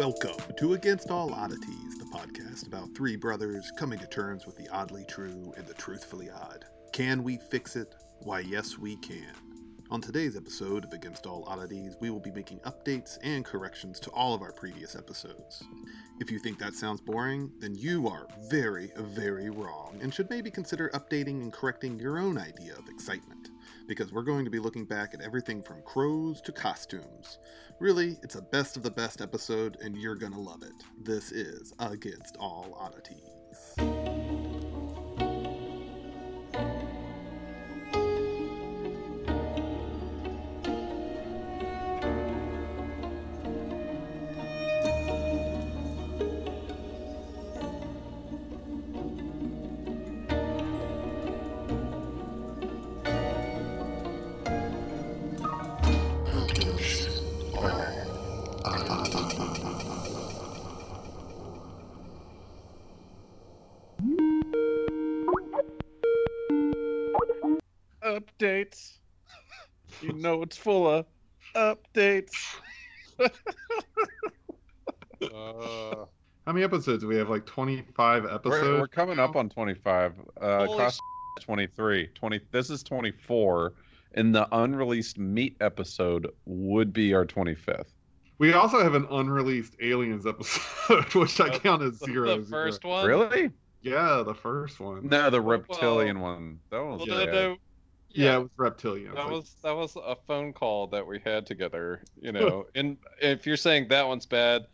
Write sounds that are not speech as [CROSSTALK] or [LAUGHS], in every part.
Welcome to Against All Oddities, the podcast about three brothers coming to terms with the oddly true and the truthfully odd. Can we fix it? Why, yes, we can. On today's episode of Against All Oddities, we will be making updates and corrections to all of our previous episodes. If you think that sounds boring, then you are very, very wrong and should maybe consider updating and correcting your own idea of excitement, because we're going to be looking back at everything from crows to costumes. Really, it's a best of the best episode, and you're gonna love it. This is Against All Oddities. You know it's full of updates. Uh, How many episodes do we have? Like 25 episodes? we're, we're coming up on 25. Uh, Holy cost 23. 20. This is 24. And the unreleased meat episode would be our 25th. We also have an unreleased Aliens episode, [LAUGHS] which I The- count as zero. the zero. first one. Really? Yeah, the first one. No, the Well, reptilian one. That Well, was no, bad. no, yeah, it was reptilian. that Like, was that was a phone call that we had together. You know, and if you're saying that one's bad,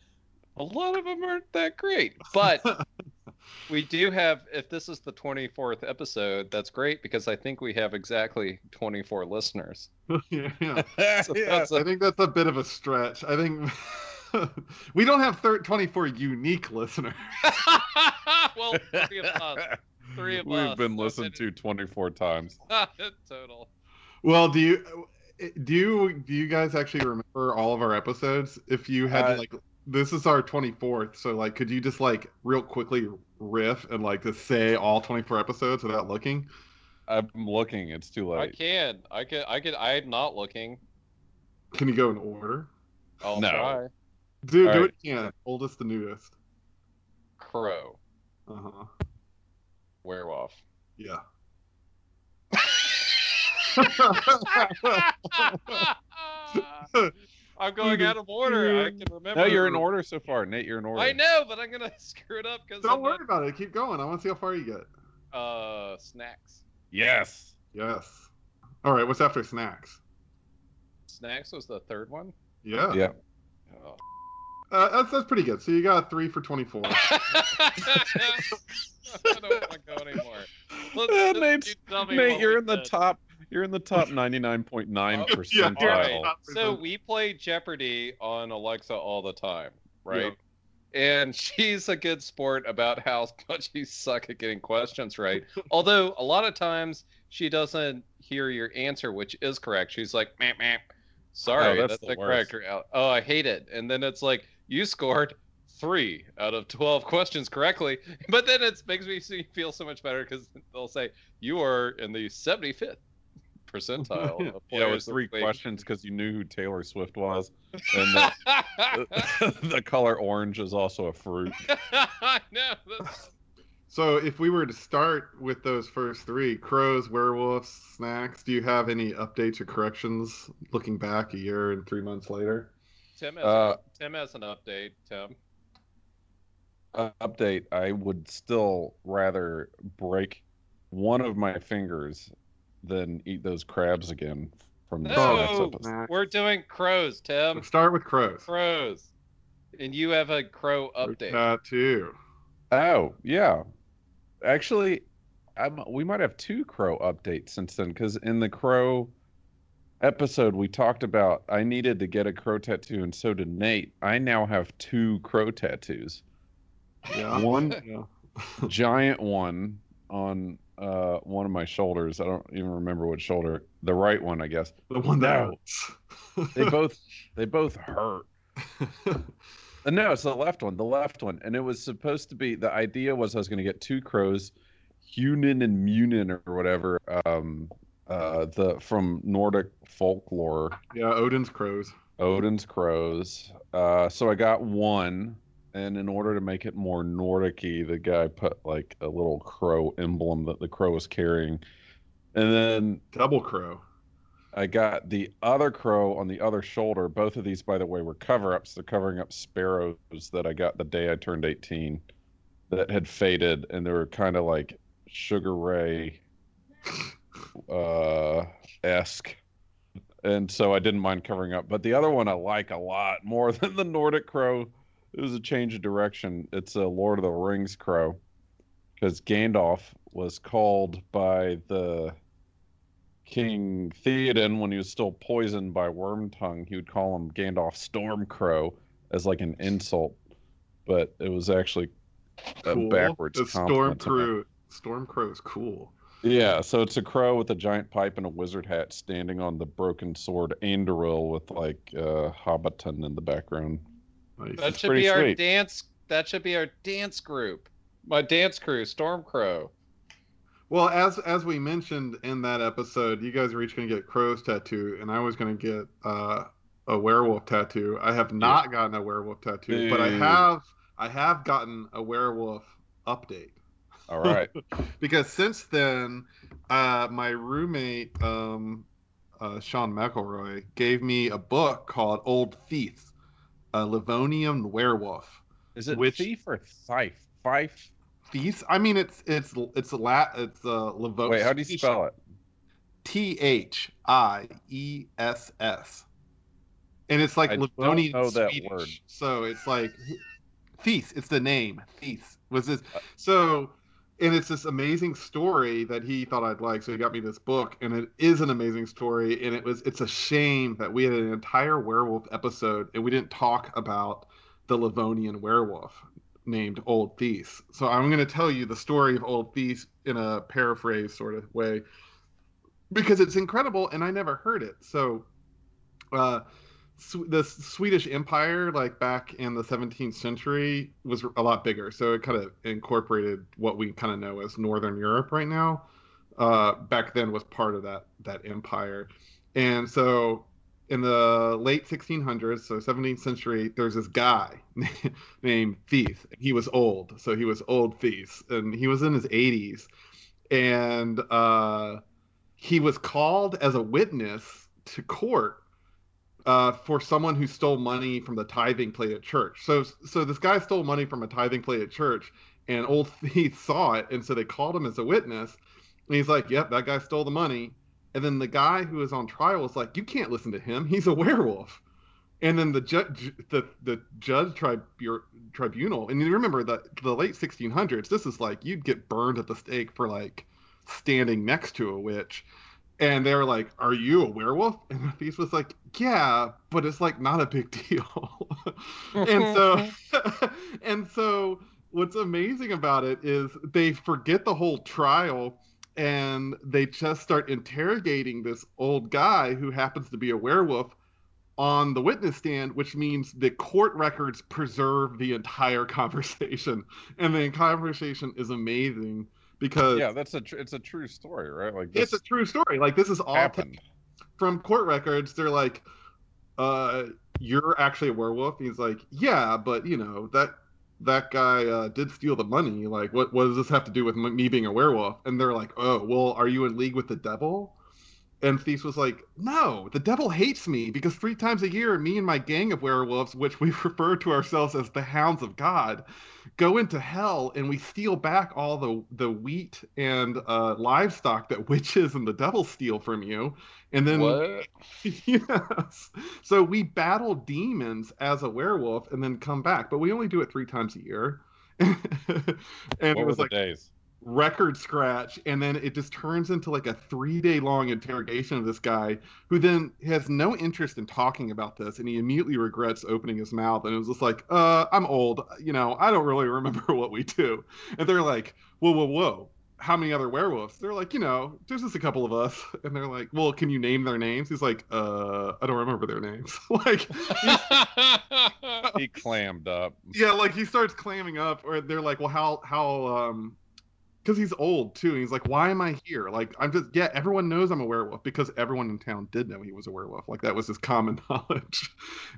a lot of them aren't that great. But [LAUGHS] we do have. If this is the 24th episode, that's great because I think we have exactly 24 listeners. [LAUGHS] yeah, yeah. [LAUGHS] So that's I a, think that's a bit of a stretch. I think we don't have thir- 24 unique listeners. well, three of us. Three of We've us. been listened to 24 times. [LAUGHS] Total. Well, do you do you do you guys actually remember all of our episodes? If you had Uh, to like this is our 24th, so like could you just like real quickly riff and like just say all 24 episodes without looking? I'm looking. It's too late. I can. I can. I can. I'm not looking. Can you go in order? I'll No. try. Do All do right. it again. Oldest to newest. Crow. Uh-huh. Werewolf. Yeah. [LAUGHS] I'm going out of order. I can remember. No, you're in order so far. Nate, you're in order. I know, but I'm gonna [LAUGHS] screw it up because Don't worry about it. Keep going. I want to see how far you get. Uh, snacks. Yes. Yes. All right. What's after snacks? Snacks was the third one. Yeah. Yeah. Oh. Uh, that's that's pretty good. So you got three for 24. [LAUGHS] I don't want to go anymore. Let's- let's- Nate's- you Nate you're we in the top. You're in the top 99.9 [LAUGHS] Yeah, percentile. you're Alright, in top So we play Jeopardy on Alexa all the time, right? And [LAUGHS] she's a good sport about how much you suck at getting questions right. Although a lot of times she doesn't hear your answer, which is correct. She's like, meh, meh. Sorry, Oh, that's that's, the the correct. Oh, I hate it. And then it's like, you scored three out of 12 questions correctly. [LAUGHS] But then it makes me see- feel so much better because they'll say, you are in the 75th percentile. [LAUGHS] Of Yeah, it was three this questions because you knew who Taylor Swift was, [LAUGHS] and the, the color orange is also a fruit. no, that's So if we were to start with those first three, crows, werewolves, snacks, do you have any updates or corrections looking back a year and three months later? Tim has, Uh, Tim has an update. Tim. Uh, update: I would still rather break one of my fingers than eat those crabs again from the No! next episode. We're doing crows, Tim. Start with crows. Crows. And you have a crow update. Tattoo. Oh yeah, actually, I'm, we might have two crow updates since then because in the crow episode we talked about I needed to get a crow tattoo and so did Nate. I now have two crow tattoos. Yeah. One [LAUGHS] giant one on uh, one of my shoulders. I don't even remember which shoulder. The right one, I guess. The one that No. They [LAUGHS] both they both hurt. Uh, No, it's the left one. The left one, and it was supposed to be. The idea was I was going to get two crows, Hunin and Munin or whatever. Um, the from Nordic folklore. yeah, Odin's crows. Odin's crows. Uh, so I got one, and in order to make it more Nordic-y, the guy put like a little crow emblem that the crow was carrying, and then Double crow. I got the other crow on the other shoulder. Both of these, by the way, were cover-ups. They're covering up sparrows that I got the day I turned 18 that had faded, and they were kind of like Sugar Ray [LAUGHS] uh, esque. And so I didn't mind covering up. But the other one I like a lot more [LAUGHS] than the Nordic crow. It was a change of direction. It's a Lord of the Rings crow because Gandalf was called by the King Theoden when he was still poisoned by Wormtongue. He would call him Gandalf Stormcrow as like an insult, but it was actually a Cool. backwards The storm compliment to me. crow. Storm crow is cool. Yeah, so it's a crow with a giant pipe and a wizard hat standing on the broken sword Andúril with like uh Hobbiton in the background. Nice. That It's should pretty be our dance. That should be our dance group. My dance crew, Stormcrow. Well, as as we mentioned in that episode, you guys were each going to get crow's tattoo, and I was going to get uh, a werewolf tattoo. I have not gotten a werewolf tattoo, but I have I have gotten a werewolf update All right. [LAUGHS] because since then, uh, my roommate um, uh, Sean McElroy gave me a book called Old Thiess, a Livonian werewolf. Is it Which- thief or thief? Fife? Thief? I mean, it's it's it's a lat it's a Livo- Wait, how do you spell it? T H I E S S. And it's like I Livonian that Swedish. word. So it's like Thiess. It's the name. Thiess was this. Uh, So, and it's this amazing story that he thought I'd like. So he got me this book, and it is an amazing story. And it was. It's a shame that we had an entire werewolf episode and we didn't talk about the Livonian werewolf named Old Thiess. So I'm going to tell you the story of Old Thiess in a paraphrase sort of way because it's incredible and I never heard it. So uh the Swedish Empire, like back in the 17th century, was a lot bigger. So it kind of incorporated what we kind of know as Northern Europe right now. Uh, back then was part of that that empire, and so in the late 1600s, so 17th century, there's this guy [LAUGHS] named Thief. He was old, so he was old Thief, and he was in his 80s, and uh, he was called as a witness to court uh, for someone who stole money from the tithing plate at church. So, so this guy stole money from a tithing plate at church, and old [LAUGHS] thief saw it, and so they called him as a witness. And he's like, "Yep, that guy stole the money." And then the guy who was on trial was like, "You can't listen to him. He's a werewolf." And then the judge, the the judge tribu- tribunal, and you remember that the late 1600s. This is like you'd get burned at the stake for like standing next to a witch and they were like, "Are you a werewolf?" [LAUGHS] And the thief was like, "Yeah, but it's like not a big deal." [LAUGHS] and so, [LAUGHS] and so, what's amazing about it is they forget the whole trial, and they just start interrogating this old guy who happens to be a werewolf on the witness stand, which means the court records preserve the entire conversation, and the conversation is amazing because Yeah, that's a tr- it's a true story, right? Like it's a true story. Like this is all happened. from court records. They're like, uh, "You're actually a werewolf." He's like, "Yeah, but you know that that guy uh, did steal the money. Like, what what does this have to do with m- me being a werewolf?" And they're like, "Oh, well, are you in league with the devil?" And Thief was like, "No, the devil hates me because three times a year, me and my gang of werewolves, which we [LAUGHS] refer to ourselves as the Hounds of God, go into hell and we steal back all the the wheat and uh, livestock that witches and the devil steal from you, and then what? [LAUGHS] yes, so we battle demons as a werewolf and then come back, but we only do it three times a year, [LAUGHS] and what it were was the like days? Record scratch and then it just turns into like a three day long interrogation of this guy who then has no interest in talking about this and he immediately regrets opening his mouth and it was just like uh i'm old. You know i don't really remember [LAUGHS] what we do. And they're like whoa whoa whoa. How many other werewolves? They're like you know there's just a couple of us. [LAUGHS] And they're like well can you name their names? He's like uh i don't remember their names. [LAUGHS] Like He clammed up. yeah like he starts clamming up or they're like well how how um because he's old too. And he's like, why am I here? Like, I'm just yeah. Everyone knows I'm a werewolf because everyone in town did know he was a werewolf. Like that was his common [LAUGHS] knowledge.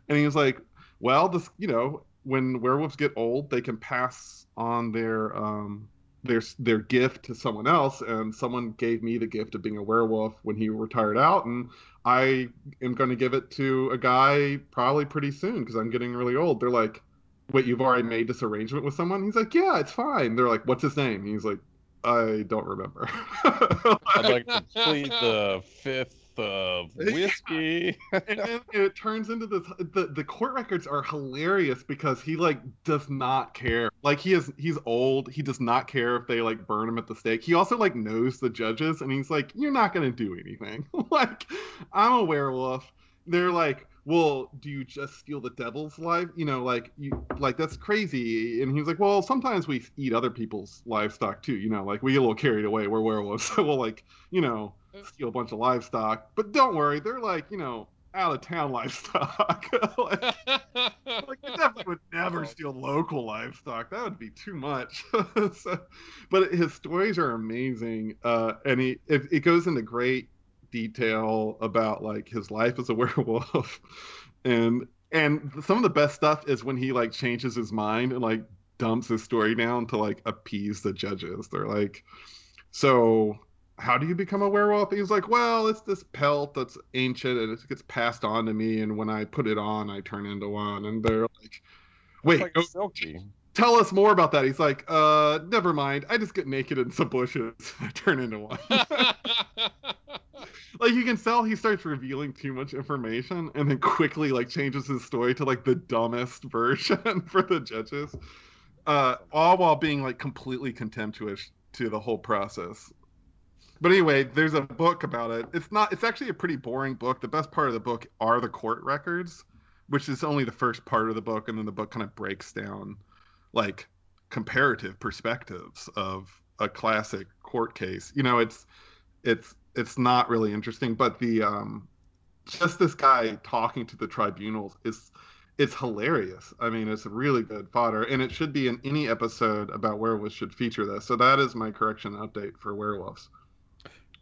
and he was like, well, this you know, when werewolves get old, they can pass on their um their their gift to someone else. And someone gave me the gift of being a werewolf when he retired out, and I am going to give it to a guy probably pretty soon because I'm getting really old. They're like. Wait, you've already made this arrangement with someone? He's like, Yeah, it's fine. They're like, What's his name? He's like, I don't remember. [LAUGHS] I'd like to [LAUGHS] plead the fifth of [LAUGHS] whiskey. and then it turns into this. The the court records are hilarious because he like does not care. Like he is he's old. He does not care if they like burn him at the stake. He also like knows the judges, and he's like, "You're not gonna do anything." like I'm a werewolf. They're like, well, do you just steal the devil's life? You know, like you like that's crazy. And he's like, well, sometimes we eat other people's livestock too. You know, like we get a little carried away. We're werewolves, so [LAUGHS] we'll like, you know, steal a bunch of livestock. But don't worry, they're like, you know, out of town [LAUGHS] livestock. [LAUGHS] like, like you definitely would never steal local livestock. That would be too much. so, but his stories are amazing, uh, and he it, it goes into great detail about like his life as a [LAUGHS] werewolf. And and some of the best stuff is when he like changes his mind and like dumps his story down to like appease the judges. They're like so how do you become a werewolf? He's like well it's this pelt that's ancient and it gets passed on to me and when i put it on i turn into one. And they're like wait like silky. tell us more about that. He's like uh never mind. I just get naked in some bushes [LAUGHS] i turn into one [LAUGHS] like you can tell he starts revealing too much information and then quickly like changes his story to like the dumbest [LAUGHS] version for the judges. Uh all while being like completely contemptuous to the whole process. But anyway there's a book about it. It's not it's actually a pretty boring book. The best part of the book are the court records which is only the first part of the book and then the book kind of breaks down like comparative perspectives of a classic court case. You know it's it's it's not really interesting but the um just this guy talking to the tribunals is it's hilarious i mean it's a really good fodder and it should be in any episode about werewolves should feature this so that is my correction update for werewolves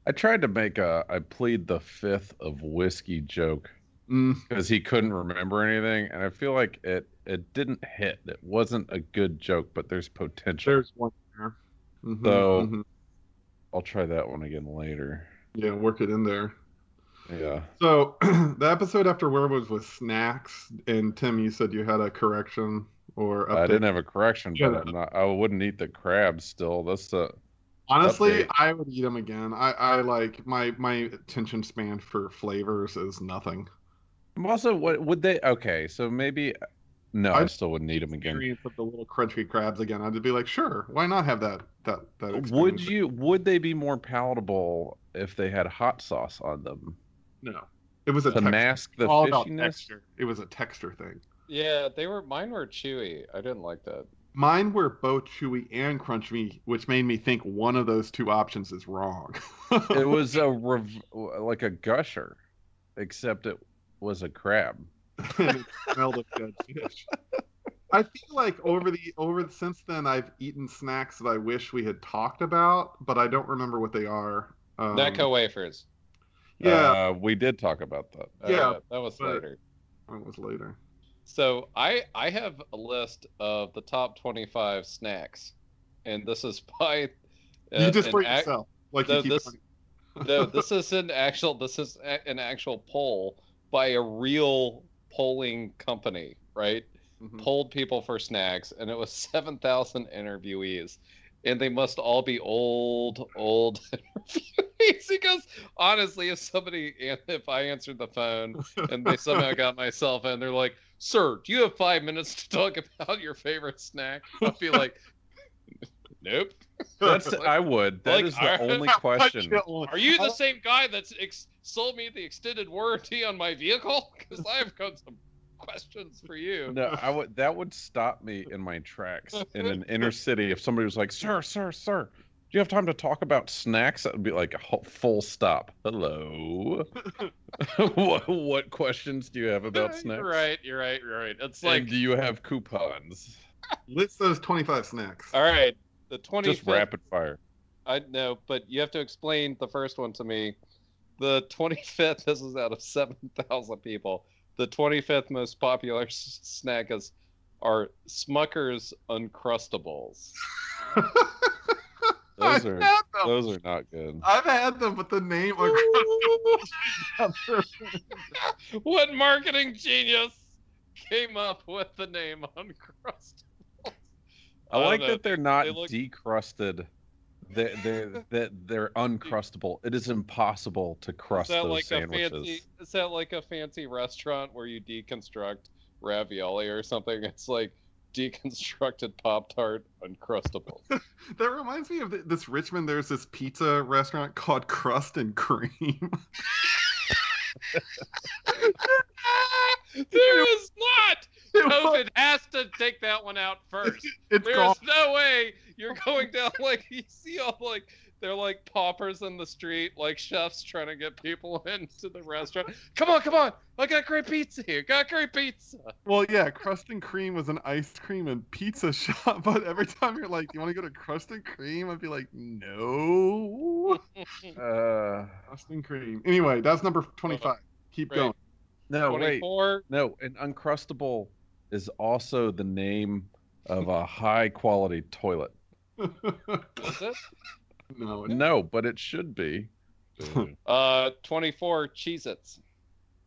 I tried to make a I plead the fifth of whiskey joke mm, because he couldn't remember anything, and I feel like it it didn't hit. It wasn't a good joke, but there's potential. there's one there Mhm, So- mhm. I'll try that one again later. Yeah work it in there Yeah. so [CLEARS THROAT] the episode after werewolves was snacks and tim you said you had a correction or I didn't have a correction, Yeah. but not, I wouldn't eat the crabs still. That's the Honestly, update. I would eat them again. I, I like my my attention span for flavors is nothing. I'm also what would they okay, so maybe no, I, I'd- still wouldn't eat them again. Experience of the little crunchy crabs again. I'd be like, sure, why not have that that that? Would you would they be more palatable if they had hot sauce on them No, it was a to text- mask the all about fishiness? texture. It was a texture thing. yeah, they were mine were chewy. I didn't like that. Mine were both chewy and crunchy, which made me think one of those two options is wrong. It [LAUGHS] was a rev- like a gusher, except it was a crab. [LAUGHS] and it smelled of dead fish. I feel like over the over since then I've eaten snacks that I wish we had talked about, but I don't remember what they are. Um, Necco wafers. Yeah, uh, we did talk about that. Uh, Yeah, that was later. that was later. So I I have a list of the top 25 snacks, and this is [LAUGHS] by. uh, you just for ac- yourself, like no, you this- [LAUGHS] no, this [LAUGHS] is an actual. This is a- an actual poll by a real polling company, right? Mhm. Polled people for snacks, and it was 7,000 interviewees, and they must all be old, old [LAUGHS] interviewees. Because honestly, if somebody, if I answered the phone and they somehow got my cell phone, they're like, "Sir, do you have five minutes to talk about your favorite snack?" I'll be like, "Nope." [LAUGHS] That's I would. That Like, is the I- only [LAUGHS] question. Are you the same guy that's ex- sold me the extended warranty on my vehicle? Because I've got some questions for you. No, I would. That would stop me in my tracks in an [LAUGHS] inner city if somebody was like, "Sir, sir, sir, do you have time to talk about snacks?" That would be like a full stop. Hello. [LAUGHS] what, what questions do you have about [LAUGHS] snacks? You're right. You're right. You're right. It's And like, do you have coupons? List those twenty-five snacks. all right, the 25th, Just rapid fire. I know, but you have to explain the first one to me. The 25th, this is out of 7,000 people. The 25th most popular s- snack is are Smucker's Uncrustables. [LAUGHS] Those are those are not good. I've had them, but the name. [LAUGHS] what marketing genius came up with the name Uncrustables? I like know. that they're not They look- decrusted. They're, they're, [LAUGHS] that they're uncrustable. It is impossible to Is crust that those like sandwiches. a fancy? Is that like a fancy restaurant where you deconstruct ravioli or something? It's like deconstructed Pop Tart Uncrustable. [LAUGHS] that reminds me of th- this Richmond. There's this pizza restaurant called Crust and Cream. [LAUGHS] there is not. It COVID has to take that one out first. it's There's called. no way you're going down like you see all like they're like paupers in the street, like chefs trying to get people [LAUGHS] into the restaurant. Come on, come on! I got great pizza here. Got great pizza. Well, yeah, Crust and Cream was an ice cream and pizza [LAUGHS] shop, but every time you're like, "Do "You want to go to Crust and Cream?" I'd be like, "No." [LAUGHS] Uh, Crust and Cream. Anyway, that's number twenty-five. Keep Right. going. no, wait. Twenty-four. No, an uncrustable is also the name of a high quality toilet. Is it? no, No, but it should be. [LAUGHS] Uh, twenty-four. Cheez-Its.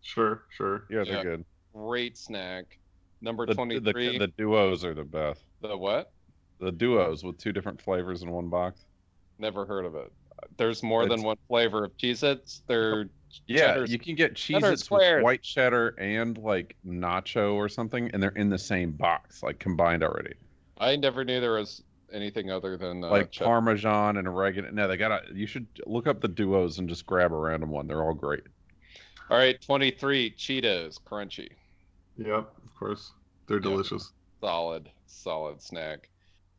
sure, sure. Yeah, they're Yeah. good. Great snack. Number The, the, twenty-three. the duos are the best. the what? The duos with two different flavors in one box. Never heard of it. There's more than one flavor of Cheez-Its. They're Yeah, Cheddar's- you can get Cheddar Cheez-Its with white cheddar and like nacho or something, and they're in the same box, like combined already. I never knew there was anything other than uh, like cheddar. Parmesan and oregano. No, they gotta. You should look up the duos and just grab a random one. They're all great. All right, 23 Cheetos, crunchy, Yep, of course. They're delicious. solid, solid snack.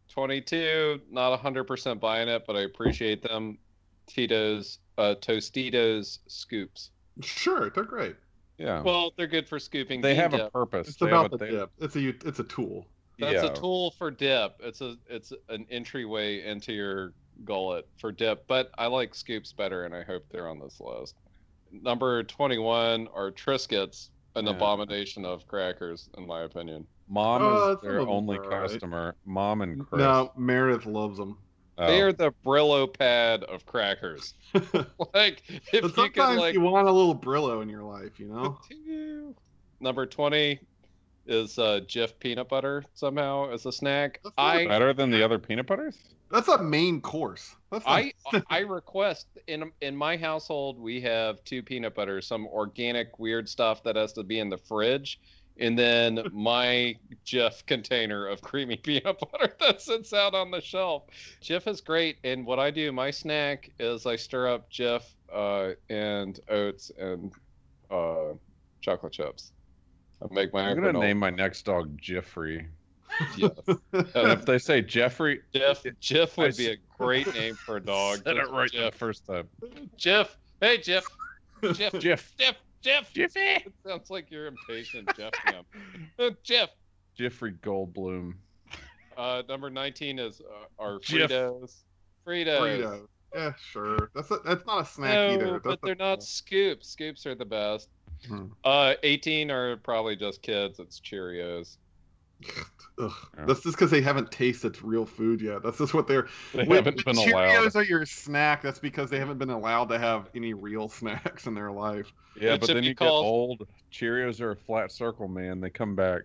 22, not 100% buying it, but I appreciate them. Tito's, uh, Tostitos scoops. Sure, they're great. Yeah, Well, they're good for scooping. they bean have a purpose. It's They about the a, they- dip. It's a it's a tool. That's yeah. a tool for dip. It's a it's an entryway into your gullet for dip, but I like scoops better, and I hope they're on this list. Number 21 are Triscuits, an Yeah. abomination of crackers, in my opinion. Mom Uh, is their only are alright. customer. Mom and Chris. No, Meredith loves them. Oh. They are the Brillo pad of crackers. [LAUGHS] like if but you sometimes could like you want a little Brillo in your life, you know? number 20 is uh Jif peanut butter somehow as a snack. I better than the other peanut butters. That's a main course. That's I not- [LAUGHS] I request in in my household we have two peanut butters, some organic weird stuff that has to be in the fridge, and then [LAUGHS] my Jif container of creamy [LAUGHS] peanut butter that sits out on the shelf. Jif is great, and what I do, my snack is I stir up Jif uh, and oats and uh, chocolate chips. I make my I'm gonna granola. name my next dog Jeffrey. Jif. [LAUGHS] And if they say Jeffrey, Jif, Jif I would be s- a great [LAUGHS] name for a dog. said it right Jif. the first time. Jeff. Hey, Jeff. Jeff. Jeff. Jeff. Jeff. Jiffy. It sounds like you're impatient, Jeff. Uh, Jeff. Jeffrey Goldblum. Uh, number 19 is uh, our Jeff. Fritos. Fritos. Fritos. Yeah, sure. That's a, that's not a snack No, either. but That's they're a- not scoops. Scoops are the best. Hmm. Uh, 18 are probably just kids. It's Cheerios. [LAUGHS] Ugh. Yeah. That's just because they haven't tasted real food yet. That's just what they're. They when, haven't when been Cheerios allowed. are your snack. That's because they haven't been allowed to have any real [LAUGHS] snacks in their life. Yeah, It but then you called- get old. Cheerios are a flat circle, man. They come back.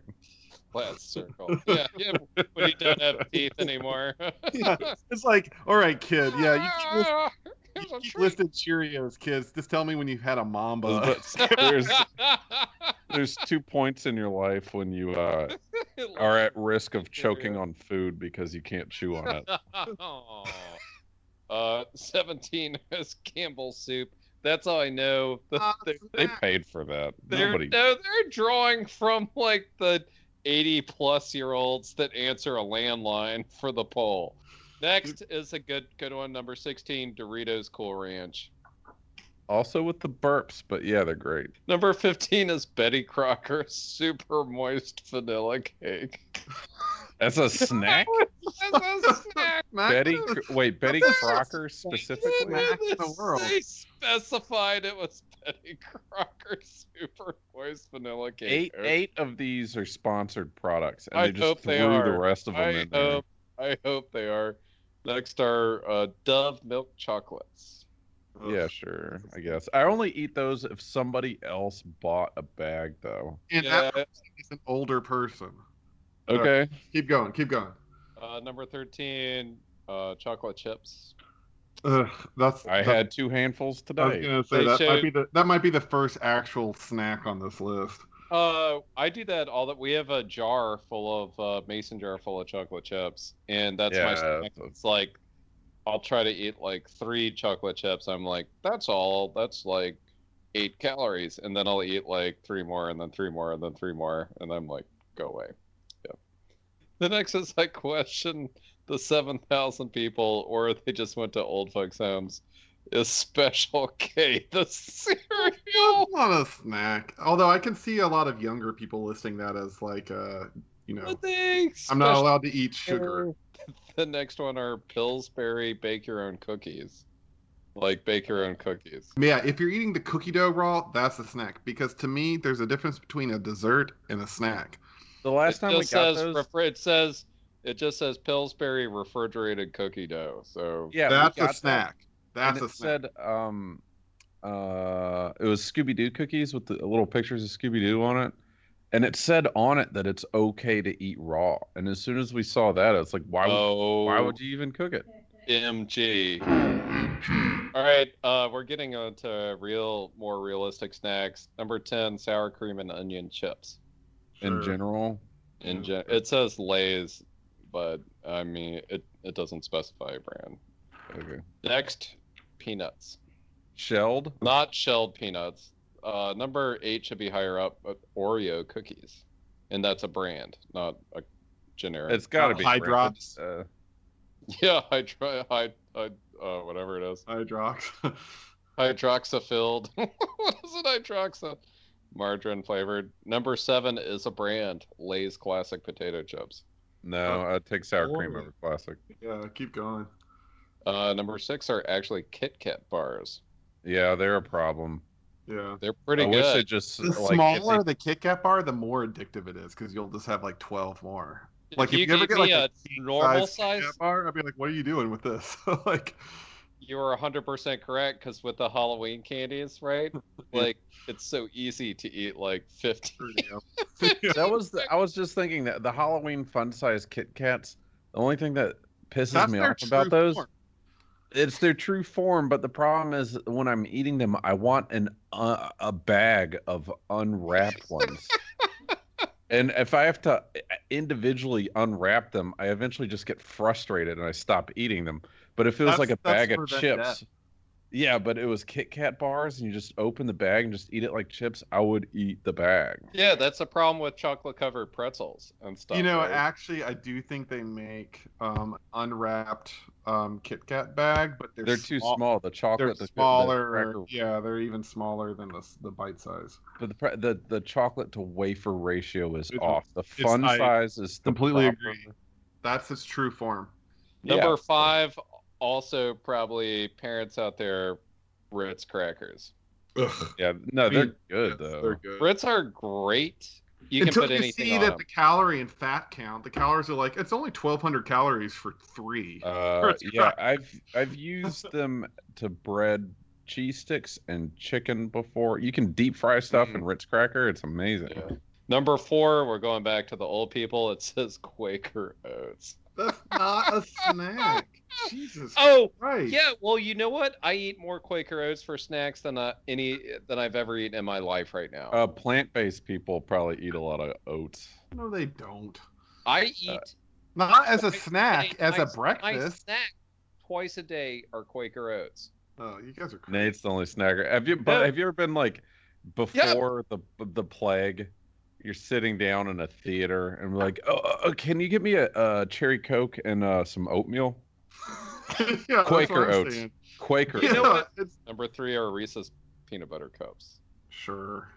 Flat [LAUGHS] circle. Yeah, yeah. When you don't have teeth anymore. Yeah, it's like, all right, kid. Yeah, you keep, list- you here's a keep treat. listing Cheerios, kids. Just tell me when you've had a Mamba. [LAUGHS] There's there's two points in your life when you uh, [LAUGHS] are at risk of choking on food because you can't chew on it. [LAUGHS] Aw. uh, 17 is Campbell's soup. That's all I know. The- Ah, they're, They paid for that. they're, Nobody. no, they're drawing from like the 80 plus year olds that answer a landline for the poll. Next is a good good one. Number 16, Doritos Cool Ranch. Also with the burps, but yeah, they're great. Number 15 is Betty Crocker [LAUGHS] Super Moist Vanilla Cake. As a snack? [LAUGHS] As a snack. Betty, wait, Betty Crocker specifically? Snack in the world. They specified it was Betty Crocker [LAUGHS] Super Moist Vanilla Cake. Eight, eight of these are sponsored products, and I they just hope threw they the rest of them I in there. hope, [LAUGHS] I hope they are. Next are uh, Dove milk chocolates. Yeah, sure. I guess I only eat those if somebody else bought a bag, though. And Yeah. that person is an older person. All right. Okay. Keep going. Keep going. Uh, number thirteen, uh, chocolate chips. Ugh, that's. I that- had two handfuls I was today. gonna say They that might be the that might be the first actual snack on this list. Uh, I do that all that. We have a jar full of uh, mason jar full of chocolate chips, and that's my Yeah, snack. It's like I'll try to eat like three chocolate chips. I'm like, that's all. That's like eight calories, and then I'll eat like three more, and then three more, and then three more, and I'm like, go away. Yeah. The next is I question the seven thousand people, or they just went to old folks' homes. Is Special [LAUGHS] K the cereal? That's not a snack. Although I can see a lot of younger people listing that as like uh you know What the I'm not Special allowed to eat sugar. The next one are Pillsbury bake your own cookies. Like bake your own cookies. Yeah, if you're eating the cookie dough raw, that's a snack. Because to me, there's a difference between a dessert and a snack. The last it time we just got says those, refri- it says it just says Pillsbury refrigerated cookie dough. So yeah, that's that's got a that, snack. That's and a it snack. said, um, uh, it was Scooby Doo cookies with the little pictures of Scooby Doo on it, and it said on it that it's okay to eat raw. And as soon as we saw that, it's like, why would oh, why would you even cook it? MG. All right, uh, we're getting on to real, more realistic snacks. Number ten, sour cream and onion chips. In general, In gen- it says Lay's, but I mean it. It doesn't specify a brand. okay. Next, peanuts. Shelled. Not shelled peanuts. Uh, number eight should be higher up, but Oreo cookies, and that's a brand, not a generic. It's got to Uh, be Hydrox. Uh, [LAUGHS] yeah, I try I, I uh, whatever it is. Hydrox. [LAUGHS] Hydroxafilled. what [LAUGHS] is it? Hydroxa. Margarine flavored. Number seven is a brand. Lay's classic potato chips. no, I'd take sour cream Oreo. over classic. yeah, keep going. Uh, number six are actually Kit Kat bars. Yeah, they're a problem. Yeah. They're pretty I good. wish they just The like smaller they- the Kit Kat bar, the more addictive it is because you'll just have like 12 more. Like if, you you, ever get like a, a normal size Kit Kat size- bar, I'd be like, what are you doing with this? [LAUGHS] like, You were 100% correct because with the Halloween candies, right? [LAUGHS] like, it's so easy to eat like 50. [LAUGHS] yeah. that was the, I was just thinking that the Halloween fun size Kit Kats. The only thing that pisses That's me off about true those, form. It's their true form. But the problem is when I'm eating them, I want an uh, a bag of unwrapped [LAUGHS] ones. and if I have to individually unwrap them, I eventually just get frustrated and I stop eating them. But if it was That's- like a bag of chips. Death. Yeah, but it was Kit Kat bars, and you just open the bag and just eat it like chips. I would eat the bag. Yeah, that's the problem with chocolate covered pretzels and stuff. You know, right? actually, I do think they make um, unwrapped um, Kit Kat bag, but they're, They're too small- small. The They're chocolate, the, the smaller. cracker- yeah, they're even smaller than the the bite size. but the, pre- the the chocolate to wafer ratio is It's- off. The fun I size is completely proper- agree. That's its true form. Number Yeah. five, also probably parents out there, Ritz crackers. Ugh. Yeah, no, they're mean, good yes, though. They're good. Ritz are great. You can Until put you anything see on that them. the calorie and fat count, the calories are like it's only 1,200 calories for three. Uh, [LAUGHS] yeah. I've I've used them to bread cheese sticks and chicken before. You can deep fry stuff Mhm. in Ritz cracker. It's amazing. Yeah. Number four, we're going back to the old people. It says Quaker Oats. That's not a [LAUGHS] snack. Jesus Oh, Christ. yeah. Well, you know what? I eat more Quaker Oats for snacks than uh, any than I've ever eaten in my life right now. Uh, plant-based people probably eat a lot of oats. No, they don't. I eat uh, Not as a snack, day- as my- a My breakfast. snack twice a day are Quaker Oats. Oh, you guys are crazy. Nate's the only snacker. Have you? But Yeah. have you ever been like before the the plague? You're sitting down in a theater and we're like, oh, uh, can you get me a, a cherry coke and uh, some oatmeal? [LAUGHS] yeah, Quaker Oats. saying. Quaker. You know what? It's... Number three are Reese's peanut butter cups. Sure.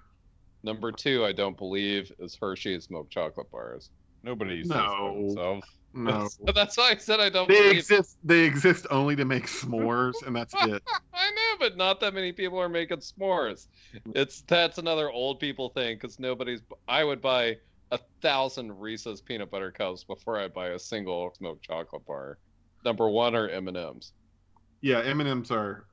Number two, I don't believe, is Hershey's milk chocolate bars. Nobody says No. themselves. No. [LAUGHS] But that's why I said I don't They believe. exist. They exist only to make s'mores, and that's it. [LAUGHS] I know, but not that many people are making s'mores. It's that's another old people thing because nobody's. I would buy a thousand Reese's peanut butter cups before I buy a single smoked chocolate bar. Number one are M and M's. Yeah, M and M's are.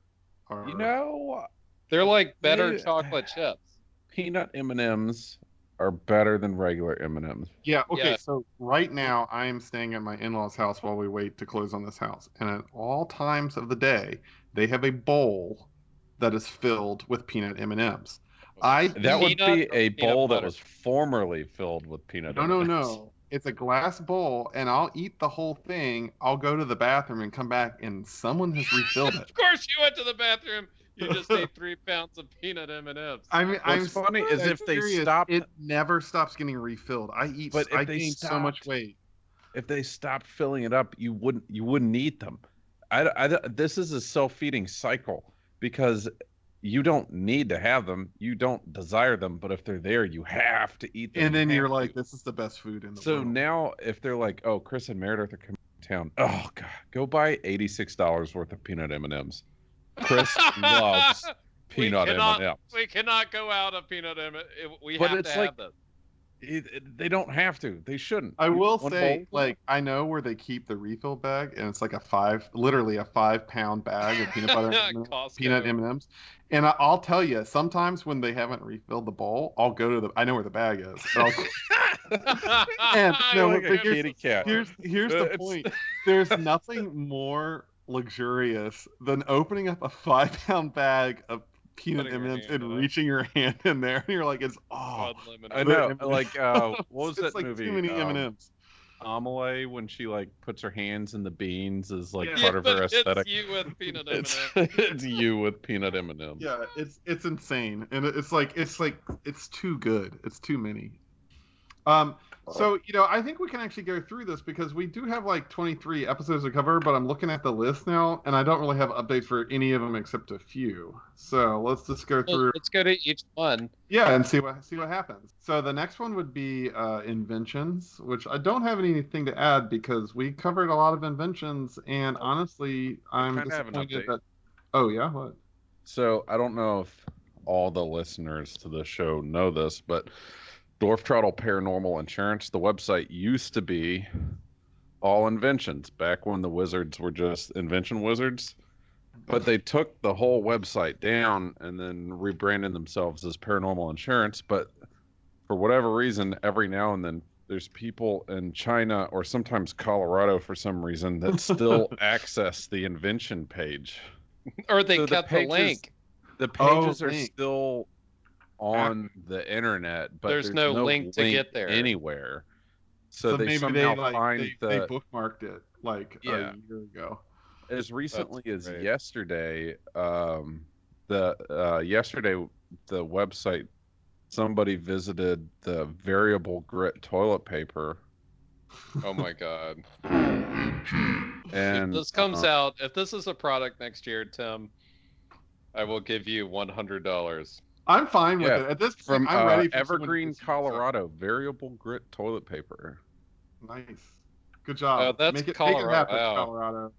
are You know, They're like better Yeah. chocolate chips. peanut M and M's are better than regular M and M's. Yeah. Okay. Yeah. So right now, I am staying at my in-laws' house while we wait to close on this house, and at all times of the day, they have a bowl that is filled with peanut M and M's. I That would be a peanut bowl that was formerly filled with peanut. No, no, M&Ms. no. It's a glass bowl, and I'll eat the whole thing. I'll go to the bathroom and come back, and someone has refilled [LAUGHS] it. Of course, you went to the bathroom. You just ate [LAUGHS] three pounds of peanut M and M's. I mean, I'm What's funny is I'm if they stop- it never stops getting refilled. I eat, But if I they gain so much weight. If they stopped filling it up, you wouldn't. You wouldn't eat them. I, I- this is a self-feeding cycle because you don't need to have them. You don't desire them, but if they're there, you have to eat them. And then You you're like, this is the best food in the So world. So now, if they're like, "Oh, Chris and Meredith are coming to town," oh god, go buy eighty-six dollars worth of peanut M and M's. Chris loves [LAUGHS] We peanut M&Ms. We cannot go out of peanut m&ms We But have to like- have this. It, it- they don't have to. They shouldn't. I will One say, bowl? like, I know where they keep the refill bag, and it's like a five, literally a five pound bag of peanut butter, [LAUGHS] and M&Ms, peanut M and M's. And I, I'll tell you, sometimes when they haven't refilled the bowl, I'll go to the. I know where the bag is. [LAUGHS] And, [LAUGHS] no, like but here's- here's here's the point. There's nothing more luxurious than opening up a five pound bag of peanut Putting M&Ms and in reaching your [LAUGHS] hand in there, and you're like, it's oh, I know. M&Ms. Like, uh, [LAUGHS] what was that like movie? Too many Um, M and M's. Amelie when she like puts her hands in the beans is like Yeah. part of her [LAUGHS] aesthetic. It's you with peanut M&Ms. It's, it's you with peanut M and M's. Yeah, it's it's insane, and it's like it's like it's too good. It's too many. Um, so you know, I think we can actually go through this because we do have like 23 episodes to cover, but I'm looking at the list now, and I don't really have updates for any of them except a few. So let's just go Well, through, let's go to each one. yeah, and see what see what happens. So the next one would be uh, inventions, which I don't have anything to add because we covered a lot of inventions, and honestly, I'm kinda have an disappointed update. that. Oh yeah, what? So I don't know if all the listeners to the show know this, but Dwarf Trottle Paranormal Insurance, the website used to be all inventions back when the wizards were just invention wizards. But they took the whole website down and then rebranded themselves as Paranormal Insurance. But for whatever reason, every now and then there's people in China or sometimes Colorado for some reason that [LAUGHS] still access the invention page. Or they So the kept the, pages- link. The Oh, pages are link. still on the internet, but There's no link to get there. anywhere. So, they somehow find they, the they bookmarked it like Yeah. a year ago. as recently as great. yesterday. Um, the uh, yesterday the website somebody visited the variable grit toilet paper Oh my god. and if this comes uh, out, if this is a product next year, Tim, I will give you one hundred dollars. I'm fine with Yeah, it at this point. from I'm uh, ready for Evergreen, do some. Colorado, variable grit toilet paper. Nice, good job. Oh, that's make it, Make it Colorado. happen, Wow. Colorado.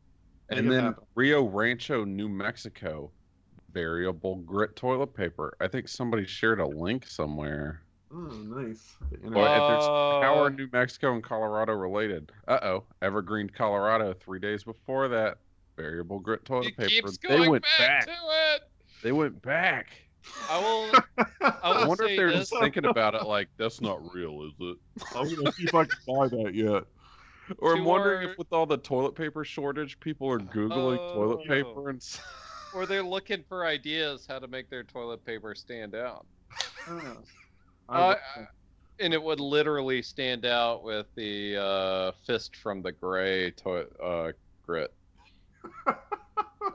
Make and it then happen. Rio Rancho, New Mexico, variable grit toilet paper. I think somebody shared a link somewhere. Oh, nice. The Or internet. if there's how Uh, are New Mexico and Colorado related? Uh oh, Evergreen, Colorado. Three days before that, variable grit toilet It paper. keeps They went back, back. to it. They went back. I will. I I will wonder say if they're this. just thinking about it like that's not real, is it? I'm gonna see if I can buy that yet. Or To I'm wondering our- if with all the toilet paper shortage, people are googling toilet Oh. paper and. [LAUGHS] Or they're looking for ideas how to make their toilet paper stand out. Oh. [LAUGHS] Uh, I- and it would literally stand out with the uh, fist from the gray to- uh, grit. [LAUGHS]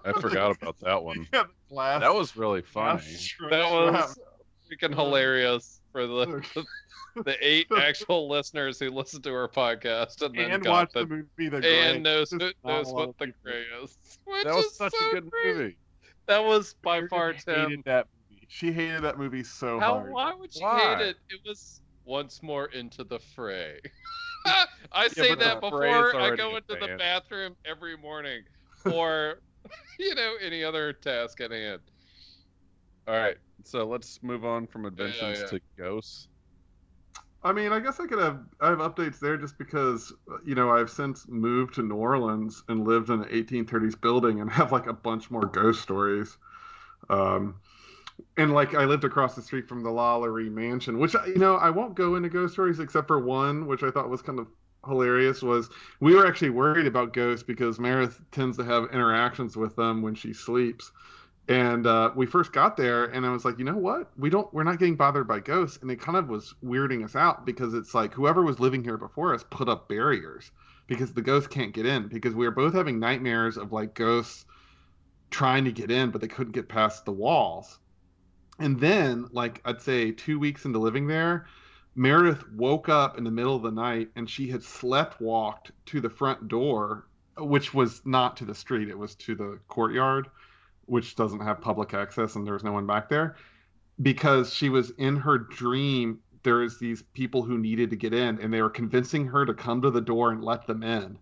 I forgot about that one. [LAUGHS] Yeah, That was really funny. glass. That was freaking hilarious for [LAUGHS] the, the eight actual listeners who listen to our podcast and then and got watch the, the movie The Grey. and knows, Just knows what the gray is. Which That was is such so a good great. movie. That was by She far hated Tim. that movie. She hated that movie so How? hard. Why would she Why? hate it? It was once more into the fray. [LAUGHS] I say but that before I go into the bathroom every morning, or [LAUGHS] you know any other task at hand. All right, so let's move on from adventures yeah. to ghosts. I mean, I guess I could have I have updates there just because you know I've since moved to New Orleans and lived in an 1830s building and [LAUGHS] have like a bunch more ghost stories. Um, and like I lived across the street from the Lalaurie Mansion, which you know I won't go into ghost stories except for one, which I thought was kind of hilarious. Was we were actually worried about ghosts because Meredith tends to have interactions with them when she sleeps. And uh, we first got there, and I was like, you know what? We don't. We're not getting bothered by ghosts, and it kind of was weirding us out because it's like whoever was living here before us put up barriers because the ghosts can't get in because we were both having nightmares of like ghosts trying to get in, but they couldn't get past the walls. And then, like I'd say, two weeks into living there, Meredith woke up in the middle of the night, and she had slept walked to the front door, which was not to the street; it was to the courtyard which doesn't have public access and there was no one back there because she was in her dream. There was these people who needed to get in and they were convincing her to come to the door and let them in.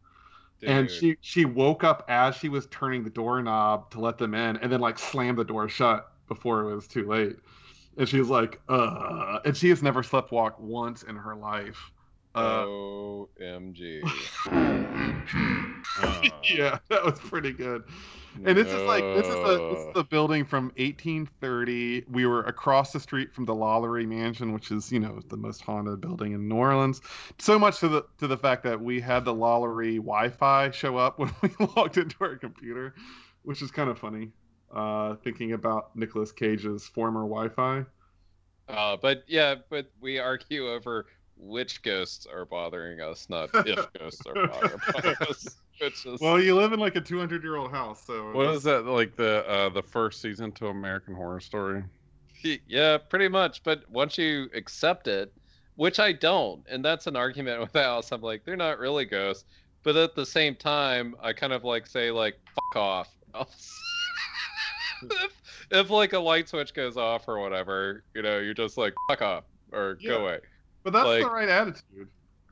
And she she woke up as she was turning the doorknob to let them in and then like slammed the door shut before it was too late and she's like uh and she has never slept walk once in her life uh OMG. [LAUGHS] yeah that was pretty good and this is like this is the this is No. the building from 1830. We were across the street from the Lalaurie Mansion, which is you know the most haunted building in New Orleans. So much to the to the fact that we had the Lalaurie Wi-Fi show up [LAUGHS] when we [LAUGHS] logged into our computer, which is kind of funny. Uh, thinking about Nicolas Cage's former Wi-Fi. Uh, but yeah, but we argue over which ghosts are bothering us, not [LAUGHS] if ghosts are bothering us. [LAUGHS] Which is Well, you live in like a 200 year old house, so What is that like the uh the first season to American Horror Story? yeah, pretty much. But once you accept it, which I don't, and that's an argument [LAUGHS] with Alice. I'm like, they're not really ghosts, but at the same time, I kind of like say like, fuck off. [LAUGHS] if, if like a light switch goes off or whatever, you know, you're just like, fuck off or Yeah. go away. But that's like- the right attitude.